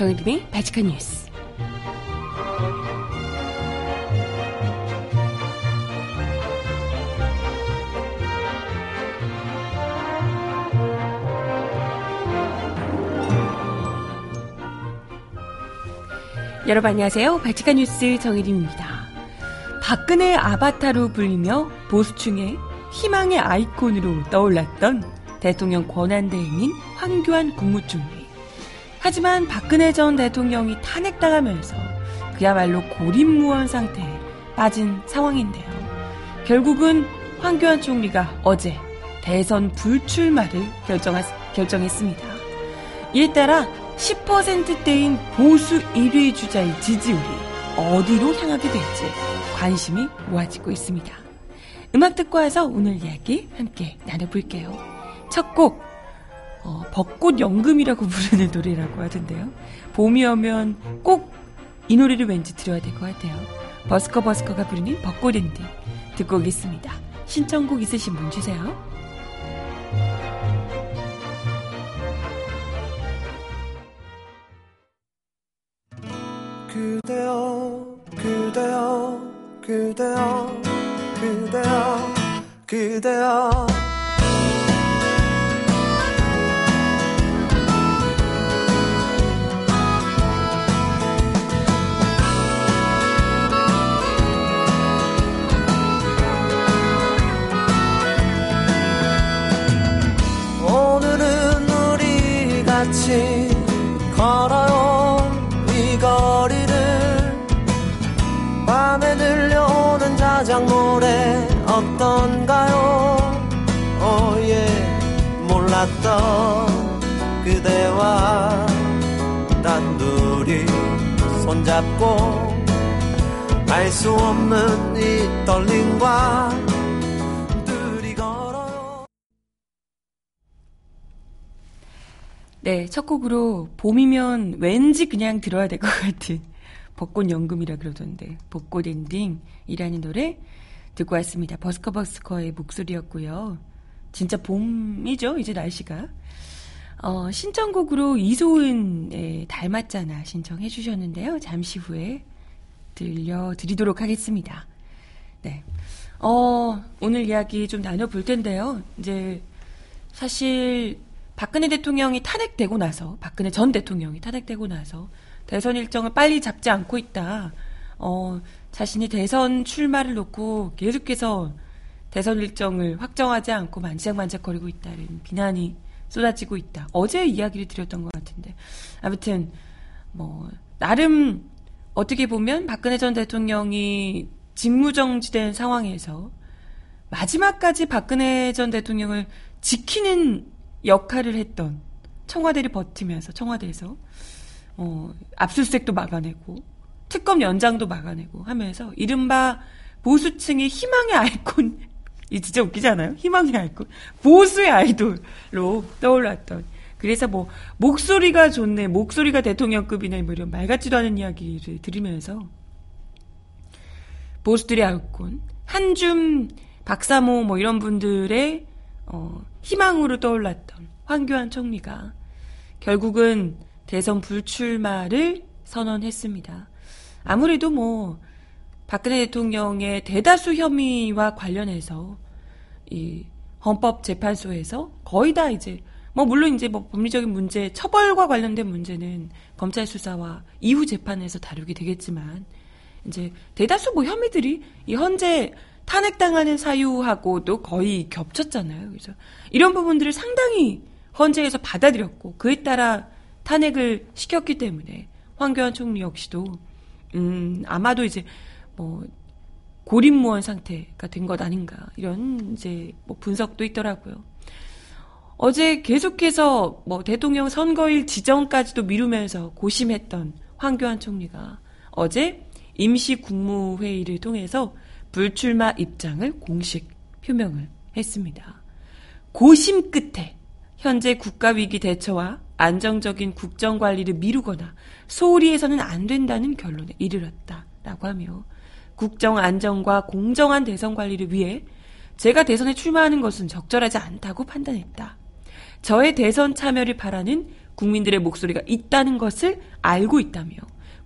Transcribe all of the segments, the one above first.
정혜림의 바칙한 뉴스. 여러분 안녕하세요. 발칙한 뉴스 정혜림입니다. 박근혜 아바타로 불리며 보수층의 희망의 아이콘으로 떠올랐던 대통령 권한대행인 황교안 국무총리. 하지만 박근혜 전 대통령이 탄핵당하면서 그야말로 고립무원 상태에 빠진 상황인데요. 결국은 황교안 총리가 어제 대선 불출마를 결정했습니다. 이에 따라 10%대인 보수 1위 주자의 지지율이 어디로 향하게 될지 관심이 모아지고 있습니다. 음악 듣고 와서 오늘 이야기 함께 나눠볼게요. 첫 곡, 어, 벚꽃 연금이라고 부르는 노래라고 하던데요. 봄이 오면 꼭 이 노래를 왠지 들어야 될 것 같아요. 버스커 버스커가 부르는 벚꽃 엔딩 듣고 오겠습니다. 신청곡 있으신 분 주세요. 그대여 그대여 그대여 그대여 그대여 같이 걸어요. 이 거리를 밤에 들려오는 자작 노래 어떤가요? 오예 몰랐던 그대와 단둘이 손잡고 알 수 없는 이 떨림과 네, 첫 곡으로 봄이면 왠지 그냥 들어야 될 것 같은 벚꽃 연금이라 그러던데 벚꽃 엔딩이라는 노래 듣고 왔습니다. 버스커 버스커의 목소리였고요. 진짜 봄이죠, 이제 날씨가. 어, 신청곡으로 이소은의 닮았잖아 신청해 주셨는데요. 잠시 후에 들려드리도록 하겠습니다. 네. 어, 오늘 이야기 좀 나눠볼 텐데요. 이제 사실 박근혜 대통령이 탄핵되고 나서, 박근혜 전 대통령이 탄핵되고 나서 대선 일정을 빨리 잡지 않고 있다. 어, 자신이 대선 출마를 놓고 계속해서 대선 일정을 확정하지 않고 만지작만지작거리고 있다는 비난이 쏟아지고 있다. 어제 이야기를 드렸던 것 같은데. 아무튼, 뭐, 나름 어떻게 보면 박근혜 전 대통령이 직무정지된 상황에서 마지막까지 박근혜 전 대통령을 지키는 역할을 했던 청와대를 버티면서 청와대에서 어, 압수수색도 막아내고 특검 연장도 막아내고 하면서 이른바 보수층의 희망의 아이콘 이 진짜 웃기잖아요. 희망의 아이콘 보수의 아이돌로 떠올랐던 그래서 뭐 목소리가 좋네 목소리가 대통령급이네 뭐 이런 말 같지도 않은 이야기를 들으면서 보수들의 아이콘 한줌 박사모 뭐 이런 분들의 어, 희망으로 떠올랐던 황교안 총리가 결국은 대선 불출마를 선언했습니다. 아무래도 뭐 박근혜 대통령의 대다수 혐의와 관련해서 이 헌법재판소에서 거의 다 이제 뭐 물론 이제 뭐 법리적인 문제 처벌과 관련된 문제는 검찰 수사와 이후 재판에서 다루게 되겠지만 이제 대다수 뭐 혐의들이 이 현재 탄핵당하는 사유하고도 거의 겹쳤잖아요. 그래서 이런 부분들을 상당히 헌재에서 받아들였고 그에 따라 탄핵을 시켰기 때문에 황교안 총리 역시도 음 아마도 이제 뭐 고립무원 상태가 된 것 아닌가 이런 이제 뭐 분석도 있더라고요. 어제 계속해서 뭐 대통령 선거일 지정까지도 미루면서 고심했던 황교안 총리가 어제 임시 국무회의를 통해서 불출마 입장을 공식 표명을 했습니다. 고심 끝에 현재 국가위기 대처와 안정적인 국정 관리를 미루거나 소홀히 해서는 안 된다는 결론에 이르렀다라고 하며 국정 안정과 공정한 대선 관리를 위해 제가 대선에 출마하는 것은 적절하지 않다고 판단했다. 저의 대선 참여를 바라는 국민들의 목소리가 있다는 것을 알고 있다며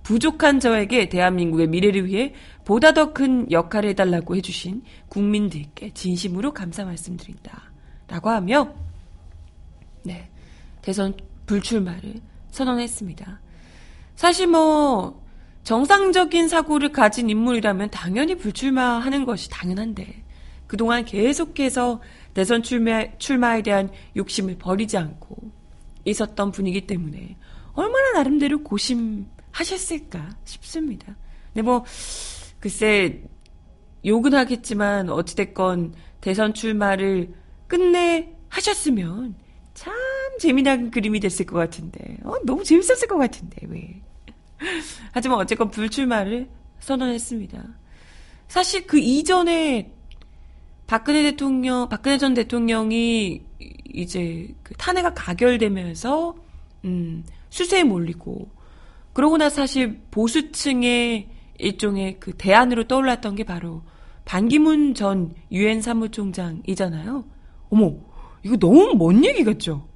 부족한 저에게 대한민국의 미래를 위해 보다 더 큰 역할을 해달라고 해주신 국민들께 진심으로 감사 말씀드린다. 라고 하며, 네, 대선 불출마를 선언했습니다. 사실 뭐, 정상적인 사고를 가진 인물이라면 당연히 불출마하는 것이 당연한데, 그동안 계속해서 대선 출마, 출마에 대한 욕심을 버리지 않고 있었던 분이기 때문에 얼마나 나름대로 고심 하셨을까 싶습니다. 근데 뭐, 글쎄, 욕은 하겠지만 어찌됐건 대선 출마를 끝내 하셨으면 참 재미난 그림이 됐을 것 같은데, 어, 너무 재밌었을 것 같은데, 왜. 하지만 어쨌건 불출마를 선언했습니다. 사실 그 이전에 박근혜 대통령, 박근혜 전 대통령이 이제 그 탄핵가 가결되면서 음, 수세에 몰리고 그러고 나 사실 보수층의 일종의 그 대안으로 떠올랐던 게 바로 반기문 전 유엔 사무총장이잖아요. 어머, 이거 너무 먼 얘기 같죠?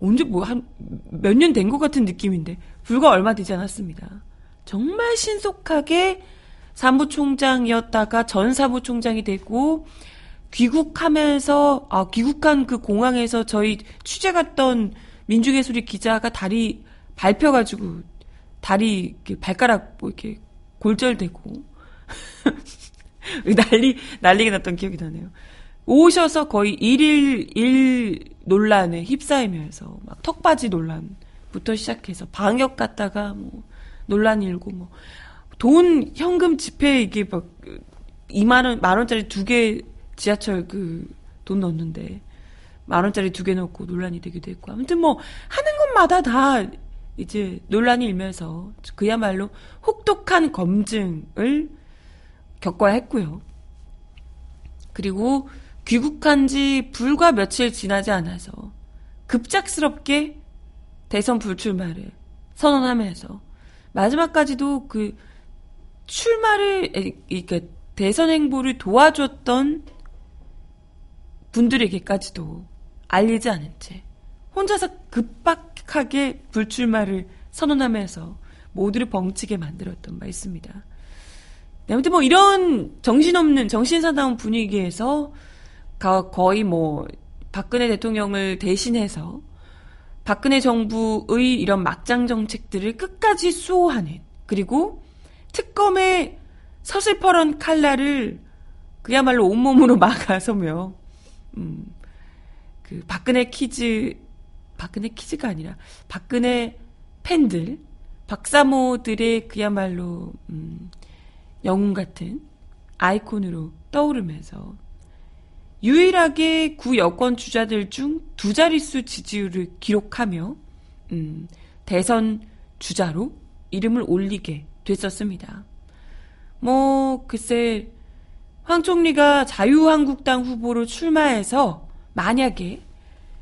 언제 뭐 한 몇 년 된 것 같은 느낌인데 불과 얼마 되지 않았습니다. 정말 신속하게 사무총장이었다가 전 사무총장이 되고 귀국하면서 아 귀국한 그 공항에서 저희 취재 갔던 민중의 소리 기자가 다리 밟혀가지고 다리 이렇게 발가락 뭐 이렇게 골절되고 난리 난리가 났던 기억이 나네요. 오셔서 거의 일일 일 논란에 휩싸이면서 막 턱받이 논란부터 시작해서 방역 갔다가 뭐 논란 일고 뭐 돈 현금 지폐 이게 막 2만 원, 만 원짜리 두 개 지하철 그 돈 넣었는데 만 원짜리 두 개 넣고 논란이 되기도 했고 아무튼 뭐 하는 것마다 다 이제 논란이 일면서 그야말로 혹독한 검증을 겪어야 했고요. 그리고 귀국한 지 불과 며칠 지나지 않아서 급작스럽게 대선 불출마를 선언하면서 마지막까지도 그 출마를 그러니까 대선 행보를 도와줬던 분들에게까지도 알리지 않은 채 혼자서 급박 하게 불출마를 선언하면서 모두를 벙치게 만들었던 바 있습니다. 네, 아무튼 뭐 이런 정신없는 정신사나운 분위기에서 거의 뭐 박근혜 대통령을 대신해서 박근혜 정부의 이런 막장 정책들을 끝까지 수호하는 그리고 특검의 서슬퍼런 칼날을 그야말로 온몸으로 막아서며 음, 그 박근혜 kids, 박근혜 kids가 아니라 박근혜 팬들, 박사모들의 그야말로 음, 영웅 같은 아이콘으로 떠오르면서 유일하게 구 여권 주자들 중 두 자릿수 지지율을 기록하며 음, 대선 주자로 이름을 올리게 됐었습니다. 뭐 글쎄 황 총리가 자유한국당 후보로 출마해서 만약에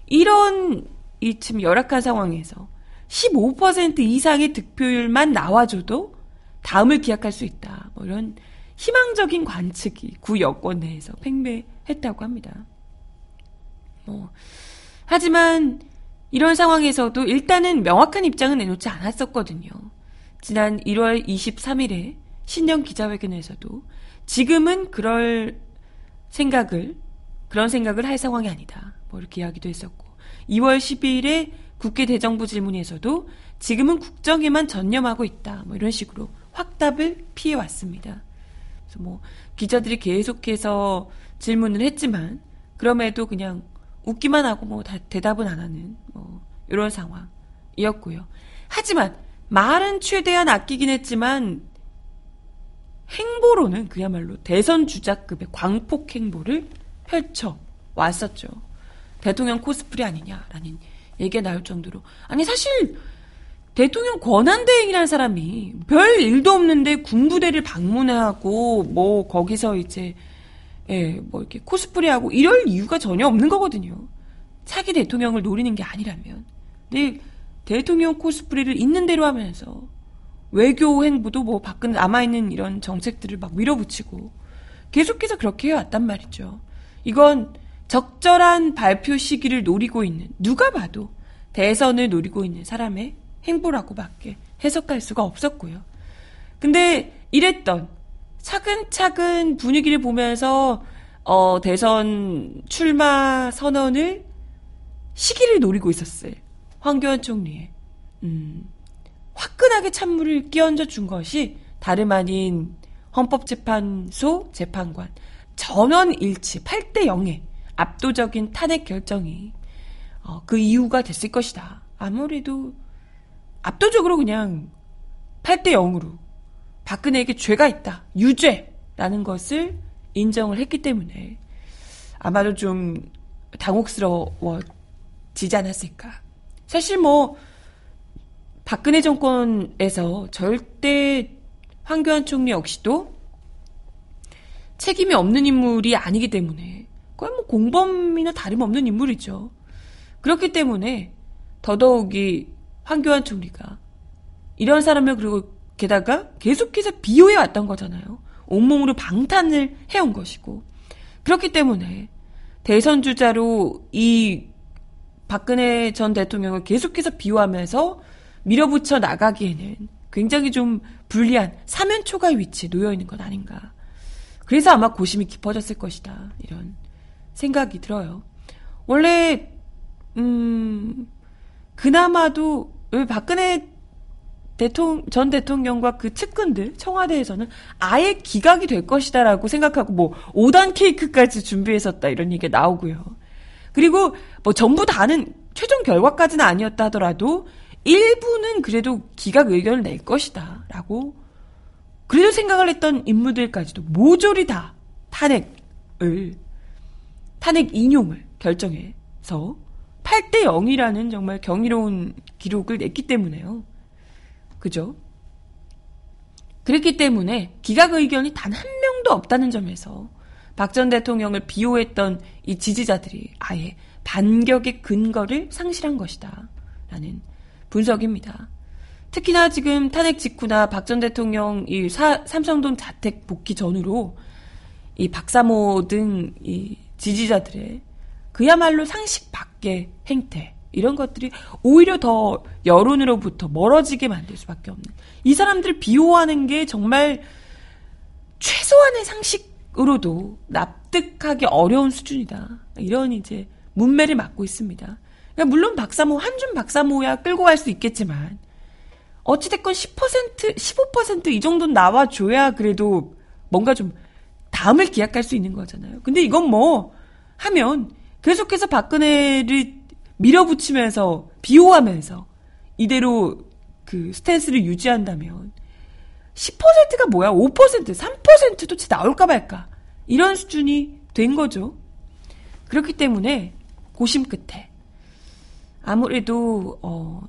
이런 이참 열악한 상황에서 15% 이상의 득표율만 나와줘도 다음을 기약할 수 있다. 뭐 이런 희망적인 관측이 구 여권 내에서 팽배했다고 합니다. 뭐 하지만 이런 상황에서도 일단은 명확한 입장은 내놓지 않았었거든요. 지난 1월 23일에 신년 기자회견에서도 지금은 그럴 생각을 그런 생각을 할 상황이 아니다. 뭐 이렇게 이야기도 했었고 2월 12일에 국회 대정부 질문에서도 지금은 국정에만 전념하고 있다. 뭐 이런 식으로 확답을 피해 왔습니다. 그래서 뭐 기자들이 계속해서 질문을 했지만 그럼에도 그냥 웃기만 하고 뭐 대답은 안 하는 뭐 이런 상황이었고요. 하지만 말은 최대한 아끼긴 했지만 행보로는 그야말로 대선 주자급의 광폭 행보를 펼쳐 왔었죠. 대통령 코스프레 아니냐라는 얘기가 나올 정도로 아니 사실 대통령 권한대행이라는 사람이 별 일도 없는데 군부대를 방문하고 뭐 거기서 이제 예, 뭐 이렇게 코스프레하고 이럴 이유가 전혀 없는 거거든요. 차기 대통령을 노리는 게 아니라면. 근데 대통령 코스프레를 있는 대로 하면서 외교 행보도 뭐 밖은 남아있는 이런 정책들을 막 밀어붙이고 계속해서 그렇게 해왔단 말이죠. 이건 적절한 발표 시기를 노리고 있는 누가 봐도 대선을 노리고 있는 사람의 행보라고밖에 해석할 수가 없었고요. 근데 이랬던 차근차근 분위기를 보면서 어, 대선 출마 선언을 시기를 노리고 있었어요. 황교안 총리의 음, 화끈하게 찬물을 끼얹어 준 것이 다름 아닌 헌법재판소 재판관 전원 일치 8대 0의 압도적인 탄핵 결정이 어, 그 이유가 됐을 것이다. 아무래도 압도적으로 그냥 8대 0으로 박근혜에게 죄가 있다. 유죄라는 것을 인정을 했기 때문에 아마도 좀 당혹스러워지지 않았을까. 사실 뭐 박근혜 정권에서 절대 황교안 총리 역시도 책임이 없는 인물이 아니기 때문에 거의 뭐 공범이나 다름없는 인물이죠. 그렇기 때문에 더더욱이 황교안 총리가 이런 사람을 그리고 게다가 계속해서 비호해 왔던 거잖아요. 온몸으로 방탄을 해온 것이고. 그렇기 때문에 대선 주자로 이 박근혜 전 대통령을 계속해서 비호하면서 밀어붙여 나가기에는 굉장히 좀 불리한 사면 초과의 위치에 놓여 있는 것 아닌가. 그래서 아마 고심이 깊어졌을 것이다. 이런 생각이 들어요. 원래 음 그나마도 왜 박근혜 대통령, 전 대통령과 그 측근들, 청와대에서는 아예 기각이 될 것이다라고 생각하고 뭐 5단 케이크까지 준비했었다 이런 얘기가 나오고요. 그리고 뭐 전부 다는 최종 결과까지는 아니었다 하더라도 일부는 그래도 기각 의견을 낼 것이다라고 그래도 생각을 했던 인물들까지도 모조리 다 탄핵을 탄핵 인용을 결정해서 8대 0이라는 정말 경이로운 기록을 냈기 때문에요. 그죠? 그렇기 때문에 기각 의견이 단 한 명도 없다는 점에서 박 전 대통령을 비호했던 이 지지자들이 아예 반격의 근거를 상실한 것이다. 라는 분석입니다. 특히나 지금 탄핵 직후나 박 전 대통령 이 사, 삼성동 자택 복귀 전후로 이 박사모 등이 지지자들의 그야말로 상식 밖의 행태, 이런 것들이 오히려 더 여론으로부터 멀어지게 만들 수밖에 없는. 이 사람들 비호하는 게 정말 최소한의 상식으로도 납득하기 어려운 수준이다. 이런 이제 문매를 맞고 있습니다. 그러니까 물론 박사모, 한준 박사모야 끌고 갈 수 있겠지만, 어찌됐건 10%, 15%이 정도는 나와줘야 그래도 뭔가 좀 다음을 기약할 수 있는 거잖아요. 근데 이건 뭐, 하면 계속해서 박근혜를 밀어붙이면서 비호하면서 이대로 그 스탠스를 유지한다면 10%가 뭐야? 5%, 3%도 채 나올까 말까. 이런 수준이 된 거죠. 그렇기 때문에 고심 끝에 아무래도 어,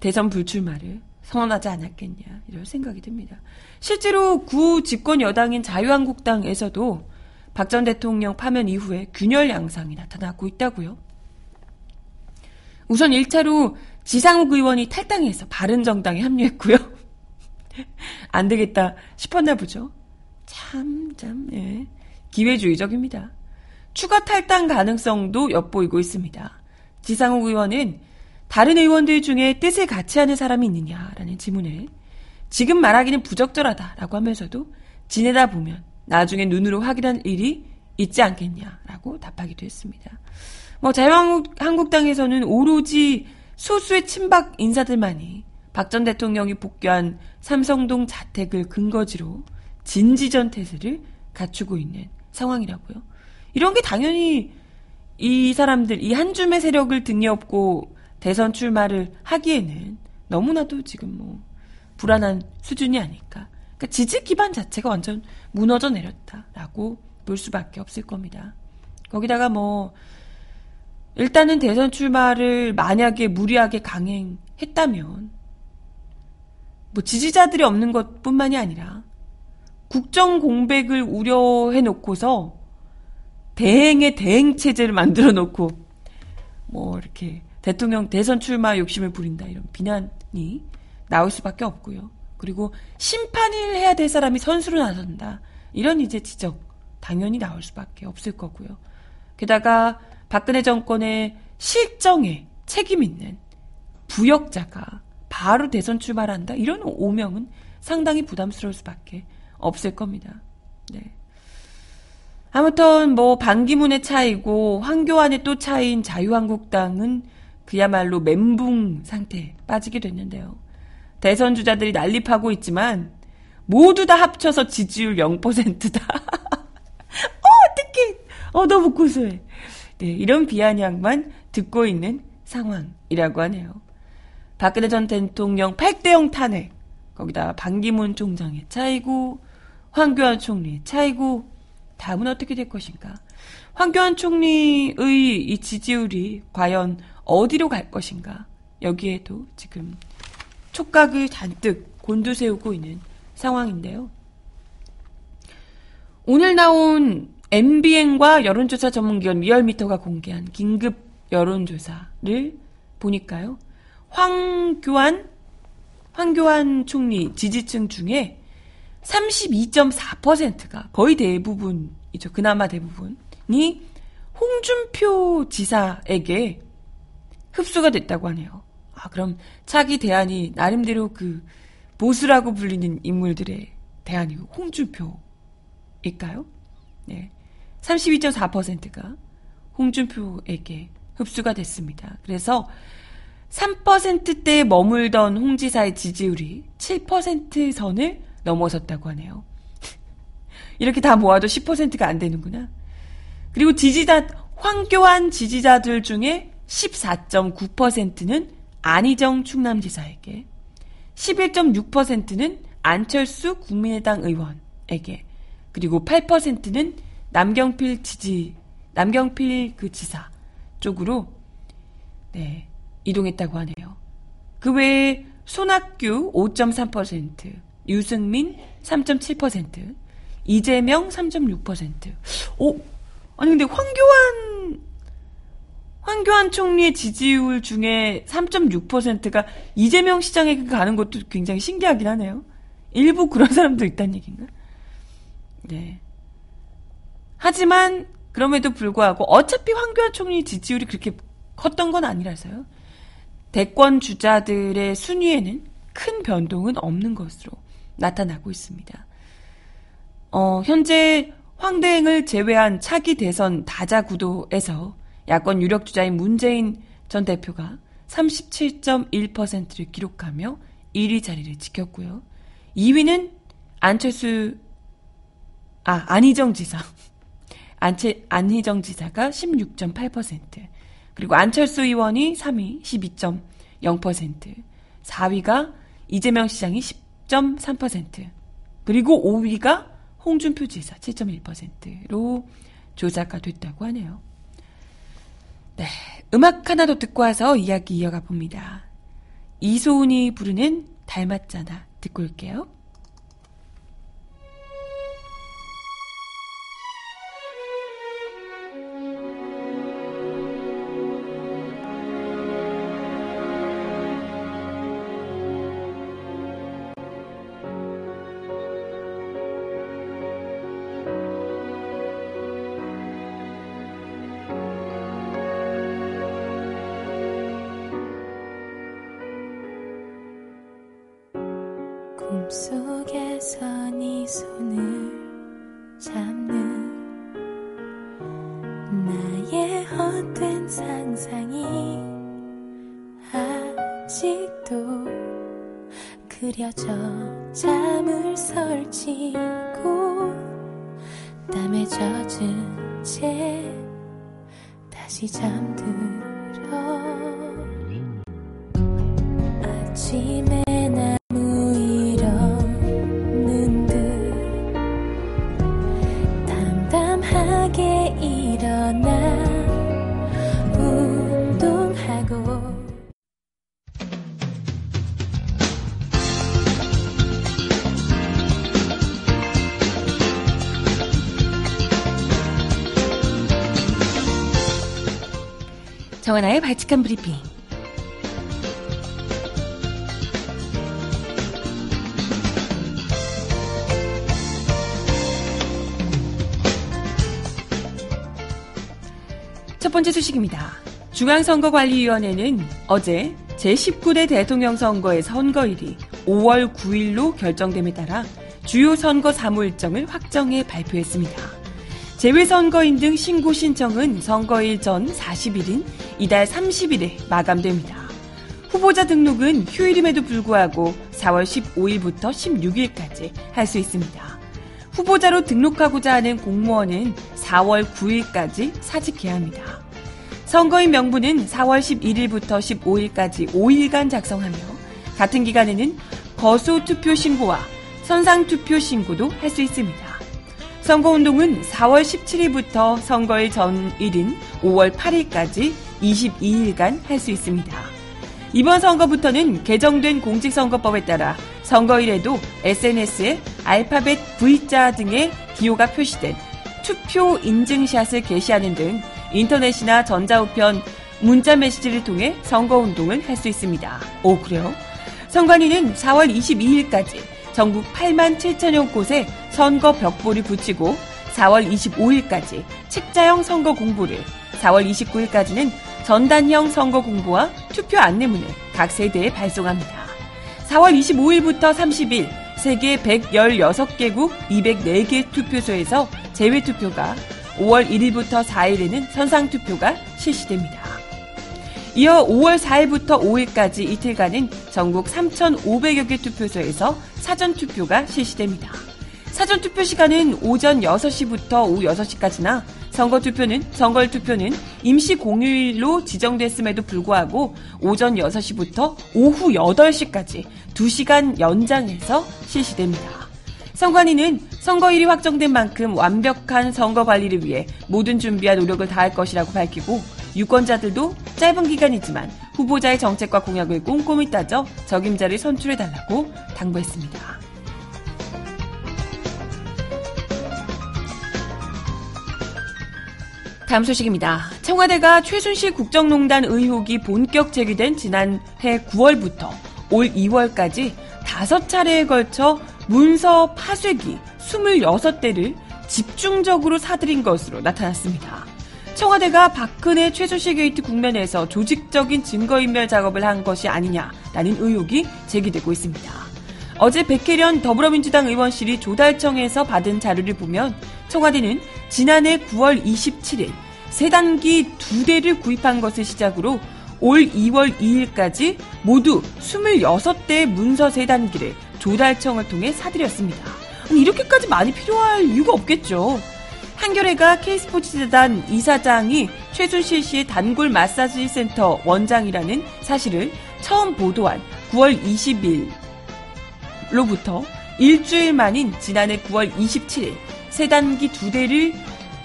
대선 불출마를 선언하지 않았겠냐 이런 생각이 듭니다. 실제로 구 집권 여당인 자유한국당에서도 박 전 대통령 파면 이후에 균열 양상이 나타나고 있다고요. 우선 1차로 지상욱 의원이 탈당해서 바른정당에 합류했고요. 안 되겠다 싶었나 보죠. 참, 참, 예. 기회주의적입니다. 추가 탈당 가능성도 엿보이고 있습니다. 지상욱 의원은 다른 의원들 중에 뜻을 같이 하는 사람이 있느냐라는 질문에 지금 말하기는 부적절하다라고 하면서도 지내다 보면 나중에 눈으로 확인할 일이 있지 않겠냐라고 답하기도 했습니다. 뭐 자유한국당에서는 오로지 소수의 친박 인사들만이 박 전 대통령이 복귀한 삼성동 자택을 근거지로 진지전 태세를 갖추고 있는 상황이라고요. 이런 게 당연히 이 사람들, 이 한 줌의 세력을 등에 업고 대선 출마를 하기에는 너무나도 지금 뭐 불안한 수준이 아닐까. 그러니까 지지 기반 자체가 완전 무너져 내렸다라고 볼 수밖에 없을 겁니다. 거기다가 뭐 일단은 대선 출마를 만약에 무리하게 강행했다면 뭐 지지자들이 없는 것뿐만이 아니라 국정 공백을 우려해 놓고서 대행의 대행 체제를 만들어 놓고 뭐 이렇게 대통령 대선 출마 욕심을 부린다 이런 비난이 나올 수밖에 없고요. 그리고 심판을 해야 될 사람이 선수로 나선다 이런 이제 지적 당연히 나올 수밖에 없을 거고요. 게다가 박근혜 정권의 실정에 책임 있는 부역자가 바로 대선 출마한다? 이런 오명은 상당히 부담스러울 수밖에 없을 겁니다. 네. 아무튼 뭐 반기문의 차이고 황교안의 또 차이인 자유한국당은 그야말로 멘붕 상태에 빠지게 됐는데요. 대선 주자들이 난립하고 있지만 모두 다 합쳐서 지지율 0%다. 어, 어떡해. 어, 너무 고소해. 네, 이런 비아냥만 듣고 있는 상황이라고 하네요. 박근혜 전 대통령 8대 0 탄핵. 거기다 반기문 총장의 차이고, 황교안 총리의 차이고, 다음은 어떻게 될 것인가? 황교안 총리의 이 지지율이 과연 어디로 갈 것인가? 여기에도 지금 촉각을 잔뜩 곤두세우고 있는 상황인데요. 오늘 나온 MBN과 여론조사 전문기관 리얼미터가 공개한 긴급 여론조사를 보니까요. 황교안, 황교안 총리 지지층 중에 32.4%가 거의 대부분이죠. 그나마 대부분이 홍준표 지사에게 흡수가 됐다고 하네요. 아, 그럼 차기 대안이 나름대로 그 보수라고 불리는 인물들의 대안이 홍준표일까요? 네. 32.4%가 홍준표에게 흡수가 됐습니다. 그래서 3%대에 머물던 홍 지사의 지지율이 7% 선을 넘어섰다고 하네요. 이렇게 다 모아도 10%가 안 되는구나. 그리고 지지자, 황교안 지지자들 중에 14.9%는 안희정 충남지사에게, 11.6%는 안철수 국민의당 의원에게, 그리고 8%는 남경필 지지, 남경필 그 지사 쪽으로, 네, 이동했다고 하네요. 그 외에 손학규 5.3%, 유승민 3.7%, 이재명 3.6%. 오, 아니 근데 황교안 황교안 총리의 지지율 중에 3.6%가 이재명 시장에게 가는 것도 굉장히 신기하긴 하네요. 일부 그런 사람도 있다는 얘기인가? 네. 하지만 그럼에도 불구하고 어차피 황교안 총리 지지율이 그렇게 컸던 건 아니라서요. 대권 주자들의 순위에는 큰 변동은 없는 것으로 나타나고 있습니다. 어, 현재 황대행을 제외한 차기 대선 다자 구도에서 야권 유력 주자인 문재인 전 대표가 37.1%를 기록하며 1위 자리를 지켰고요. 2위는 안철수 아 안희정 지사 안채, 안희정 지사가 16.8% 그리고 안철수 의원이 3위 12.0% 4위가 이재명 시장이 10.3% 그리고 5위가 홍준표 지사 7.1%로 조사가 됐다고 하네요. 네, 음악 하나 더 듣고 와서 이야기 이어가 봅니다. 이소은이 부르는 닮았잖아 듣고 올게요. 이제 다시 잠들어. 아침에 정하나의 발칙한 브리핑. 첫 번째 소식입니다. 중앙선거관리위원회는 어제 제19대 대통령 선거의 선거일이 5월 9일로 결정됨에 따라 주요 선거 사무 일정을 확정해 발표했습니다. 재외선거인 등 신고 신청은 선거일 전 40일인 이달 30일에 마감됩니다. 후보자 등록은 휴일임에도 불구하고 4월 15일부터 16일까지 할 수 있습니다. 후보자로 등록하고자 하는 공무원은 4월 9일까지 사직해야 합니다. 선거인 명부는 4월 11일부터 15일까지 5일간 작성하며 같은 기간에는 거소 투표 신고와 선상 투표 신고도 할 수 있습니다. 선거운동은 4월 17일부터 선거일 전일인 5월 8일까지 22일간 할 수 있습니다. 이번 선거부터는 개정된 공직선거법에 따라 선거일에도 SNS에 알파벳 V자 등의 기호가 표시된 투표 인증샷을 게시하는 등 인터넷이나 전자우편, 문자 메시지를 통해 선거운동을 할 수 있습니다. 오, 그래요? 선관위는 4월 22일까지 전국 8만 7천여 곳에 선거 벽보를 붙이고 4월 25일까지 책자형 선거 공보를 4월 29일까지는 전단형 선거 공보와 투표 안내문을 각 세대에 발송합니다. 4월 25일부터 30일 세계 116개국 204개 투표소에서 재외 투표가 5월 1일부터 4일에는 선상 투표가 실시됩니다. 이어 5월 4일부터 5일까지 이틀간은 전국 3,500여 개 투표소에서 사전 투표가 실시됩니다. 사전 투표 시간은 오전 6시부터 오후 6시까지나 선거 투표는 선거 투표는 임시 공휴일로 지정됐음에도 불구하고 오전 6시부터 오후 8시까지 2시간 연장해서 실시됩니다. 선관위는 선거일이 확정된 만큼 완벽한 선거 관리를 위해 모든 준비와 노력을 다할 것이라고 밝히고 유권자들도 짧은 기간이지만 후보자의 정책과 공약을 꼼꼼히 따져 적임자를 선출해달라고 당부했습니다. 다음 소식입니다. 청와대가 최순실 국정농단 의혹이 본격 제기된 지난해 9월부터 올 2월까지 5차례에 걸쳐 문서 파쇄기 26대를 집중적으로 사들인 것으로 나타났습니다. 청와대가 박근혜 최순실 게이트 국면에서 조직적인 증거인멸 작업을 한 것이 아니냐라는 의혹이 제기되고 있습니다. 어제 백혜련 더불어민주당 의원실이 조달청에서 받은 자료를 보면 청와대는 지난해 9월 27일 세단기 두 대를 구입한 것을 시작으로 올 2월 2일까지 모두 26대의 문서 세단기를 조달청을 통해 사들였습니다. 이렇게까지 많이 필요할 이유가 없겠죠. 한겨레가 K스포츠재단 이사장이 최순실 씨의 단골 마사지 센터 원장이라는 사실을 처음 보도한 9월 20일로부터 일주일 만인 지난해 9월 27일 세단기 두 대를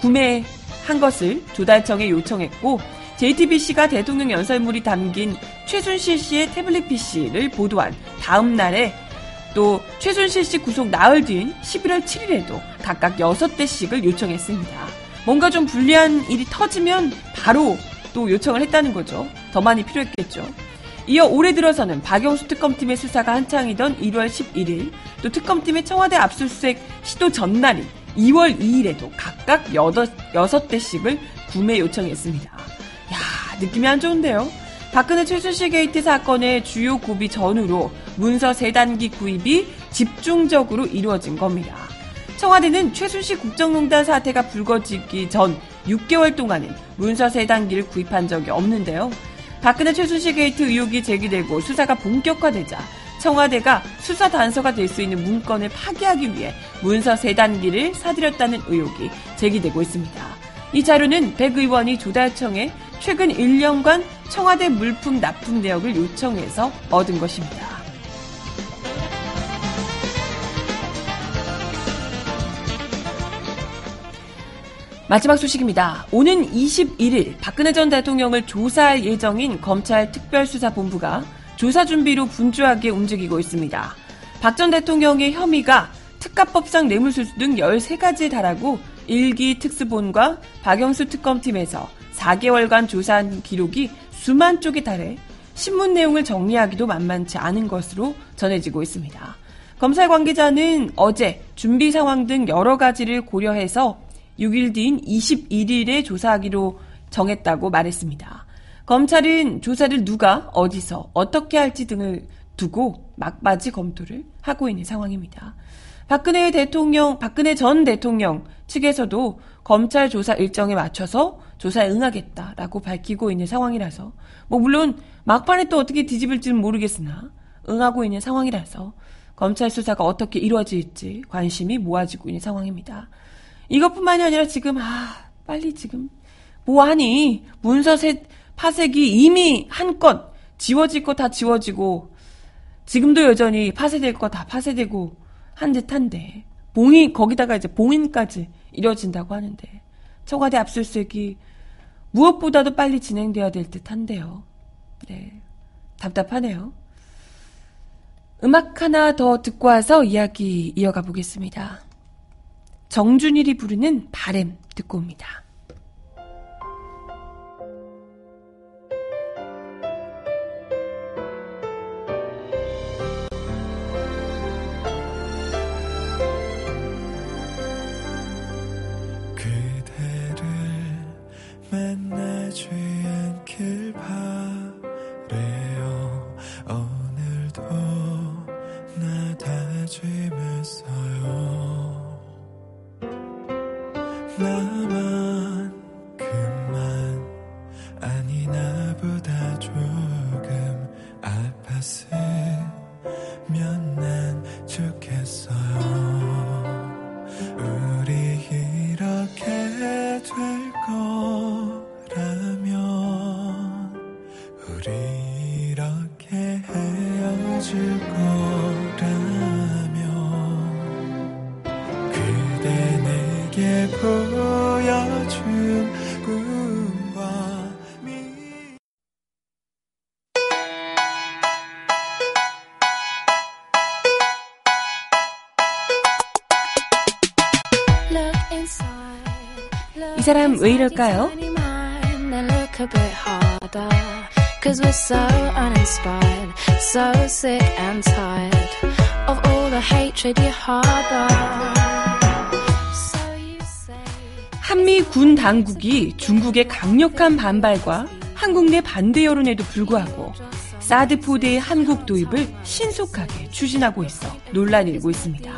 구매한 것을 조달청에 요청했고 JTBC가 대통령 연설물이 담긴 최순실 씨의 태블릿 PC를 보도한 다음 날에 또 최순실 씨 구속 나흘 뒤인 11월 7일에도 각각 6대씩을 요청했습니다. 뭔가 좀 불리한 일이 터지면 바로 또 요청을 했다는 거죠. 더 많이 필요했겠죠. 이어 올해 들어서는 박영수 특검팀의 수사가 한창이던 1월 11일, 또 특검팀의 청와대 압수수색 시도 전날인 2월 2일에도 각각 8, 6대씩을 구매 요청했습니다. 야 느낌이 안 좋은데요? 박근혜 최순실 게이트 사건의 주요 고비 전후로 문서 세단기 구입이 집중적으로 이루어진 겁니다. 청와대는 최순실 국정농단 사태가 불거지기 전 6개월 동안은 문서 세단기를 구입한 적이 없는데요. 박근혜 최순실 게이트 의혹이 제기되고 수사가 본격화되자 청와대가 수사 단서가 될 수 있는 문건을 파기하기 위해 문서 세단기를 사들였다는 의혹이 제기되고 있습니다. 이 자료는 백 의원이 조달청에 최근 1년간 청와대 물품 납품 내역을 요청해서 얻은 것입니다. 마지막 소식입니다. 오는 21일 박근혜 전 대통령을 조사할 예정인 검찰 특별수사본부가 조사 준비로 분주하게 움직이고 있습니다. 박 전 대통령의 혐의가 특가법상 뇌물수수 등 13가지에 달하고 일기 특수본과 박영수 특검팀에서 4개월간 조사한 기록이 수만 쪽에 달해 신문 내용을 정리하기도 만만치 않은 것으로 전해지고 있습니다. 검찰 관계자는 어제 준비 상황 등 여러 가지를 고려해서 6일 뒤인 21일에 조사하기로 정했다고 말했습니다. 검찰은 조사를 누가 어디서 어떻게 할지 등을 두고 막바지 검토를 하고 있는 상황입니다. 박근혜 대통령, 박근혜 전 대통령 측에서도 검찰 조사 일정에 맞춰서 조사에 응하겠다라고 밝히고 있는 상황이라서 뭐 물론 막판에 또 어떻게 뒤집을지는 모르겠으나 응하고 있는 상황이라서 검찰 수사가 어떻게 이루어질지 관심이 모아지고 있는 상황입니다. 이것뿐만이 아니라 지금 아 빨리 지금 뭐하니 문서셋 파색이 이미 한껏 지워질 거 다 지워지고 지금도 여전히 파쇄될 거 다 파쇄되고 한 듯한데 봉인 거기다가 이제 봉인까지 이뤄진다고 하는데 청와대 압수수색이 무엇보다도 빨리 진행돼야 될 듯한데요. 네, 답답하네요. 음악 하나 더 듣고 와서 이야기 이어가 보겠습니다. 정준일이 부르는 바램 듣고 옵니다. 사람 왜 이럴까요? Cause we're so uninspired, so sick and tired of all the hatred you harbor. 한미 군 당국이 중국의 강력한 반발과 한국 내 반대 여론에도 불구하고 사드 포대의 한국 도입을 신속하게 추진하고 있어 논란이 일고 있습니다.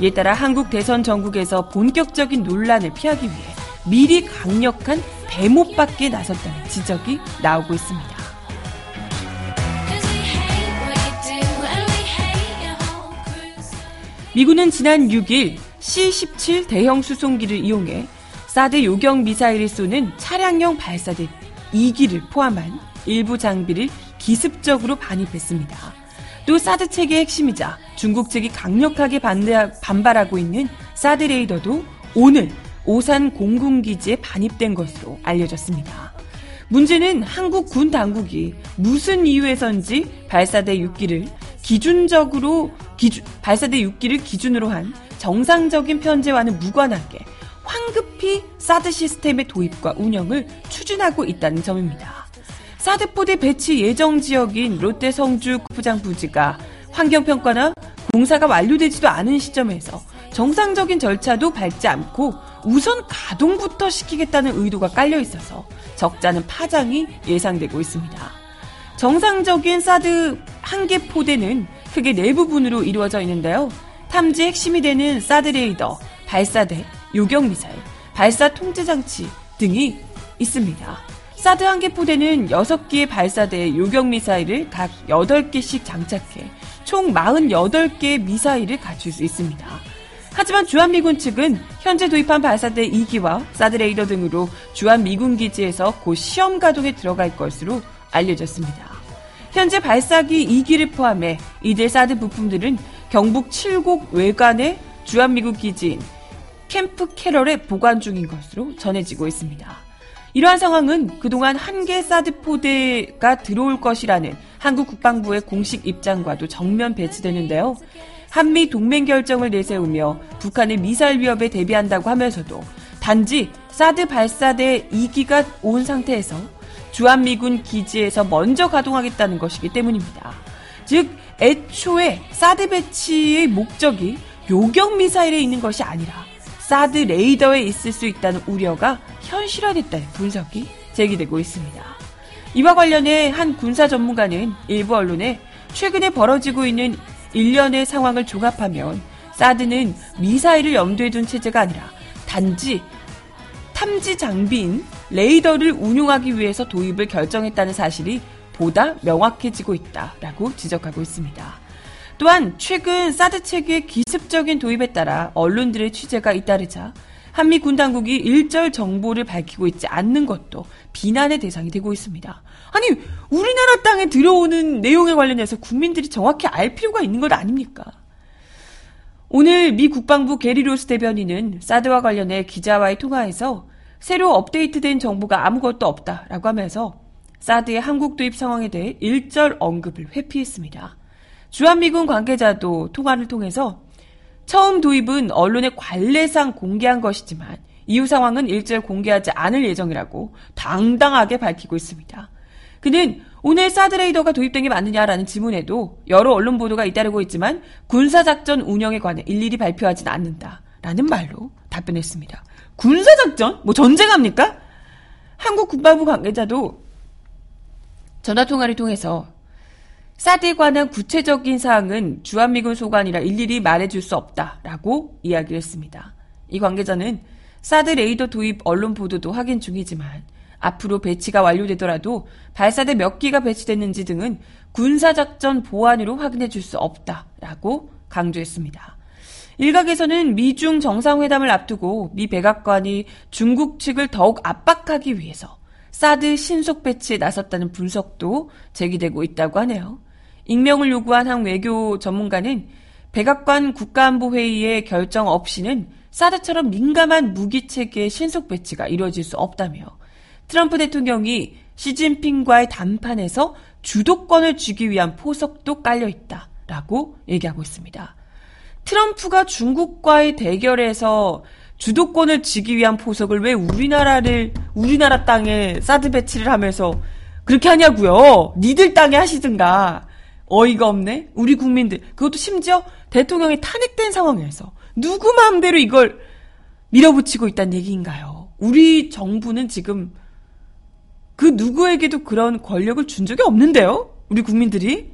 이에 따라 한국 대선 전국에서 본격적인 논란을 피하기 위해 미리 강력한 대못받게 나섰다는 지적이 나오고 있습니다. 미군은 지난 6일 C-17 대형 수송기를 이용해 사드 요격 미사일을 쏘는 차량용 발사대 2기를 포함한 일부 장비를 기습적으로 반입했습니다. 또 사드 체계의 핵심이자 중국 측이 강력하게 반대, 반발하고 있는 사드 레이더도 오늘 오산 공군기지에 반입된 것으로 알려졌습니다. 문제는 한국 군 당국이 무슨 이유에선지 발사대 6기를 기준적으로 기준, 발사대 6기를 기준으로 한 정상적인 편제와는 무관하게 황급히 사드 시스템의 도입과 운영을 추진하고 있다는 점입니다. 사드 포대 배치 예정 지역인 롯데 성주 구장 부지가 환경평가나 공사가 완료되지도 않은 시점에서 정상적인 절차도 밟지 않고 우선 가동부터 시키겠다는 의도가 깔려 있어서 적자는 파장이 예상되고 있습니다. 정상적인 사드 한 개 포대는 크게 네 부분으로 이루어져 있는데요. 탐지 핵심이 되는 사드 레이더, 발사대, 요격 미사일, 발사 통제 장치 등이 있습니다. 사드 한 개 포대는 6개의 발사대 요격 미사일을 각 8개씩 장착해 총 48개의 미사일을 갖출 수 있습니다. 하지만 주한미군 측은 현재 도입한 발사대 2기와 사드 레이더 등으로 주한미군 기지에서 곧 시험 가동에 들어갈 것으로 알려졌습니다. 현재 발사기 2기를 포함해 이들 사드 부품들은 경북 칠곡 외관의 주한미군 기지인 캠프 캐럴에 보관 중인 것으로 전해지고 있습니다. 이러한 상황은 그동안 한 개 사드 포대가 들어올 것이라는 한국 국방부의 공식 입장과도 정면 배치되는데요. 한미 동맹 결정을 내세우며 북한의 미사일 위협에 대비한다고 하면서도 단지 사드 발사대 2기가 온 상태에서 주한미군 기지에서 먼저 가동하겠다는 것이기 때문입니다. 즉, 애초에 사드 배치의 목적이 요격 미사일에 있는 것이 아니라 사드 레이더에 있을 수 있다는 우려가 현실화됐다는 분석이 제기되고 있습니다. 이와 관련해 한 군사 전문가는 일부 언론에 최근에 벌어지고 있는 일련의 상황을 종합하면 사드는 미사일을 염두에 둔 체제가 아니라 단지 탐지 장비인 레이더를 운용하기 위해서 도입을 결정했다는 사실이 보다 명확해지고 있다라고 지적하고 있습니다. 또한 최근 사드 체계의 기습적인 도입에 따라 언론들의 취재가 잇따르자 한미 군 당국이 일절 정보를 밝히고 있지 않는 것도 비난의 대상이 되고 있습니다. 아니, 우리나라 땅에 들어오는 내용에 관련해서 국민들이 정확히 알 필요가 있는 것 아닙니까? 오늘 미 국방부 게리 로스 대변인은 사드와 관련해 기자와의 통화에서 새로 업데이트된 정보가 아무것도 없다라고 하면서 사드의 한국 도입 상황에 대해 일절 언급을 회피했습니다. 주한미군 관계자도 통화를 통해서 처음 도입은 언론의 관례상 공개한 것이지만 이후 상황은 일절 공개하지 않을 예정이라고 당당하게 밝히고 있습니다. 그는 오늘 사드레이더가 도입된 게 맞느냐라는 질문에도 여러 언론 보도가 잇따르고 있지만 군사작전 운영에 관해 일일이 발표하지는 않는다 라는 말로 답변했습니다. 군사작전? 뭐 전쟁합니까? 한국 국방부 관계자도 전화통화를 통해서 사드에 관한 구체적인 사항은 주한미군 소관이라 일일이 말해줄 수 없다라고 이야기를 했습니다. 이 관계자는 사드 레이더 도입 언론 보도도 확인 중이지만 앞으로 배치가 완료되더라도 발사대 몇 기가 배치됐는지 등은 군사작전 보안으로 확인해 줄 수 없다라고 강조했습니다. 일각에서는 미중 정상회담을 앞두고 미 백악관이 중국 측을 더욱 압박하기 위해서 사드 신속 배치에 나섰다는 분석도 제기되고 있다고 하네요. 익명을 요구한 한 외교 전문가는 백악관 국가안보회의의 결정 없이는 사드처럼 민감한 무기 체계의 신속 배치가 이루어질 수 없다며 트럼프 대통령이 시진핑과의談판에서 주도권을 쥐기 위한 포석도 깔려 있다라고 얘기하고 있습니다. 트럼프가 중국과의 대결에서 주도권을 쥐기 위한 포석을 왜 우리나라를 우리나라 땅에 사드 배치를 하면서 그렇게 하냐고요. 니들 땅에 하시든가. 어이가 없네. 우리 국민들. 그것도 심지어 대통령이 탄핵된 상황에서 누구 마음대로 이걸 밀어붙이고 있다는 얘기인가요? 우리 정부는 지금 그 누구에게도 그런 권력을 준 적이 없는데요? 우리 국민들이?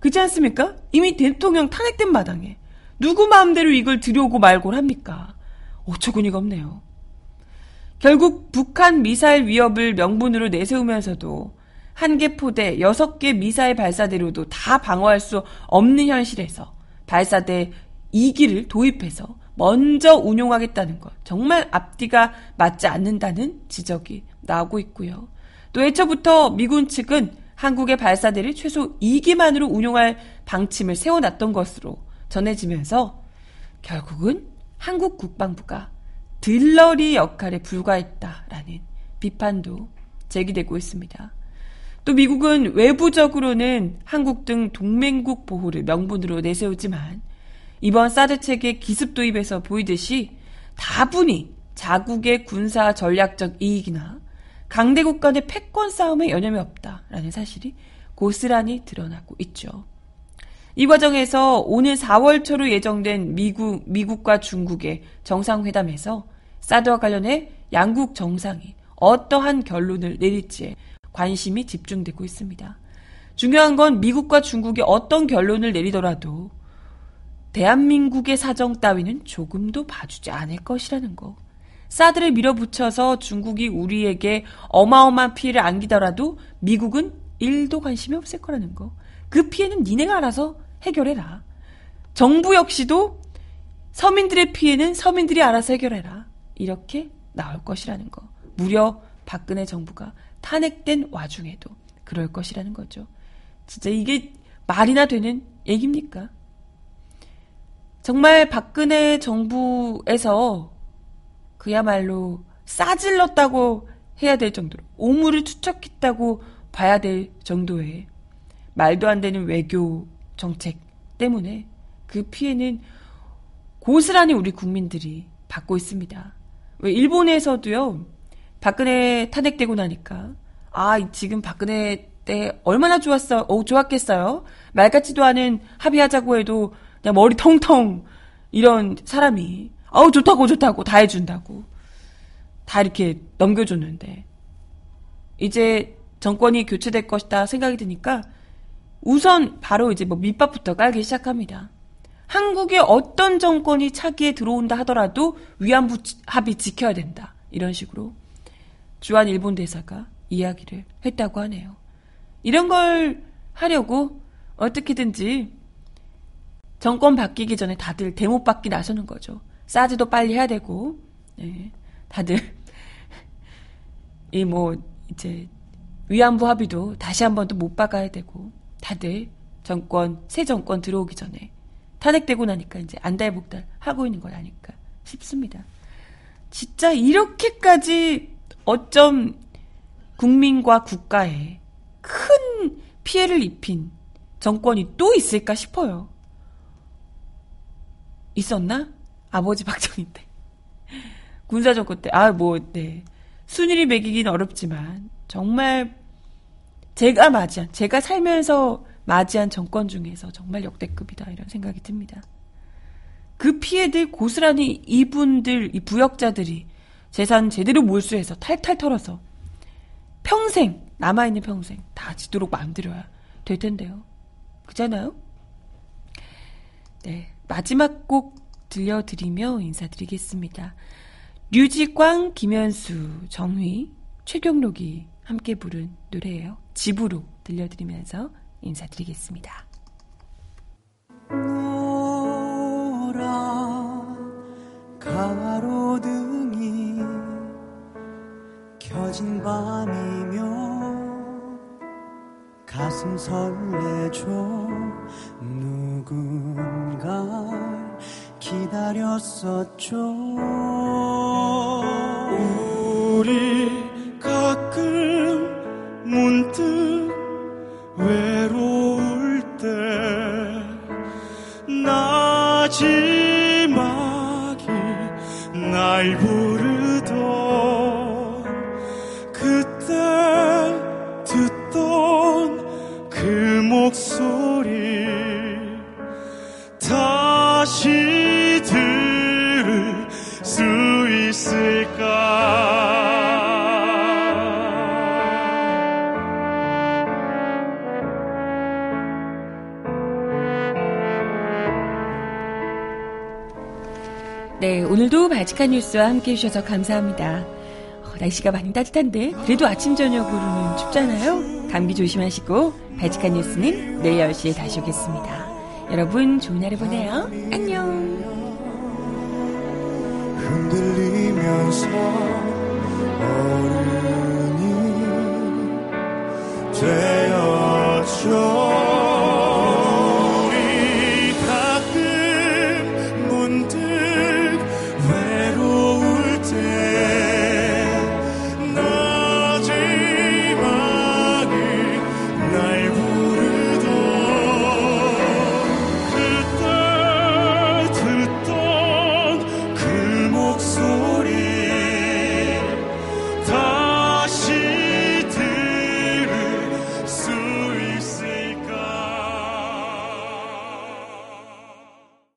그렇지 않습니까? 이미 대통령 탄핵된 마당에 누구 마음대로 이걸 들여오고 말고 합니까? 어처구니가 없네요. 결국 북한 미사일 위협을 명분으로 내세우면서도 한 개 포대, 여섯 개 미사일 발사대로도 다 방어할 수 없는 현실에서 발사대 2기를 도입해서 먼저 운용하겠다는 것. 정말 앞뒤가 맞지 않는다는 지적이 나오고 있고요. 또 애초부터 미군 측은 한국의 발사대를 최소 2기만으로 운용할 방침을 세워놨던 것으로 전해지면서 결국은 한국 국방부가 들러리 역할에 불과했다라는 비판도 제기되고 있습니다. 또 미국은 외부적으로는 한국 등 동맹국 보호를 명분으로 내세우지만 이번 사드 체계 기습 도입에서 보이듯이 다분히 자국의 군사 전략적 이익이나 강대국 간의 패권 싸움에 여념이 없다라는 사실이 고스란히 드러나고 있죠. 이 과정에서 오늘 4월 초로 예정된 미국, 미국과 중국의 정상회담에서 사드와 관련해 양국 정상이 어떠한 결론을 내릴지에 관심이 집중되고 있습니다. 중요한 건 미국과 중국이 어떤 결론을 내리더라도 대한민국의 사정 따위는 조금도 봐주지 않을 것이라는 거. 사드를 밀어붙여서 중국이 우리에게 어마어마한 피해를 안기더라도 미국은 1도 관심이 없을 거라는 거. 그 피해는 니네가 알아서 해결해라. 정부 역시도 서민들의 피해는 서민들이 알아서 해결해라. 이렇게 나올 것이라는 거. 무려 박근혜 정부가 탄핵된 와중에도 그럴 것이라는 거죠. 진짜 이게 말이나 되는 얘기입니까? 정말 박근혜 정부에서 그야말로 싸질렀다고 해야 될 정도로 오물을 투척했다고 봐야 될 정도의 말도 안 되는 외교 정책 때문에 그 피해는 고스란히 우리 국민들이 받고 있습니다. 왜 일본에서도요. 박근혜 탄핵되고 나니까 아 지금 박근혜 때 얼마나 좋았어, 어 좋았겠어요. 말 같지도 않은 합의하자고 해도 그냥 머리 통통 이런 사람이 아우 좋다고 좋다고 다 해준다고 다 이렇게 넘겨줬는데 이제 정권이 교체될 것이다 생각이 드니까 우선 바로 이제 뭐 밑밥부터 깔기 시작합니다. 한국의 어떤 정권이 차기에 들어온다 하더라도 위안부 합의 지켜야 된다. 이런 식으로 주한 일본 대사가 이야기를 했다고 하네요. 이런 걸 하려고 어떻게든지 정권 바뀌기 전에 다들 대못 받기 나서는 거죠. 사드도 빨리 해야 되고, 네. 다들 이 뭐 이제 위안부 합의도 다시 한 번 또 못 박아야 되고, 다들 정권 새 정권 들어오기 전에 탄핵되고 나니까 이제 안달복달 하고 있는 걸 아니까 싶습니다. 진짜 이렇게까지 어쩜 국민과 국가에 큰 피해를 입힌 정권이 또 있을까 싶어요. 있었나? 아버지 박정희 때. 군사정권 때. 아, 뭐, 네. 순위를 매기긴 어렵지만, 정말 제가 맞이한, 제가 살면서 맞이한 정권 중에서 정말 역대급이다. 이런 생각이 듭니다. 그 피해들 고스란히 이분들, 이 부역자들이 재산 제대로 몰수해서 탈탈 털어서 평생, 남아있는 평생 다 지도록 만들어야 될 텐데요. 그잖아요? 네. 마지막 곡 들려드리며 인사드리겠습니다. 류지광, 김현수, 정휘, 최경록이 함께 부른 노래예요. 집으로 들려드리면서 인사드리겠습니다. 가로등이 켜진 밤이며 가슴 설레죠. 누군가 기다렸었죠. 우리 가끔 문득 외로울 때 나지막이 날 부르 네, 오늘도 바지칸 뉴스와 함께 해주셔서 감사합니다. 어, 날씨가 많이 따뜻한데 그래도 아침 저녁으로는 춥잖아요. 감기 조심하시고 바지칸 뉴스는 내일 10시에 다시 오겠습니다. 여러분 좋은 하루 보내요. 안녕. 흔들리면서 어른이 되었죠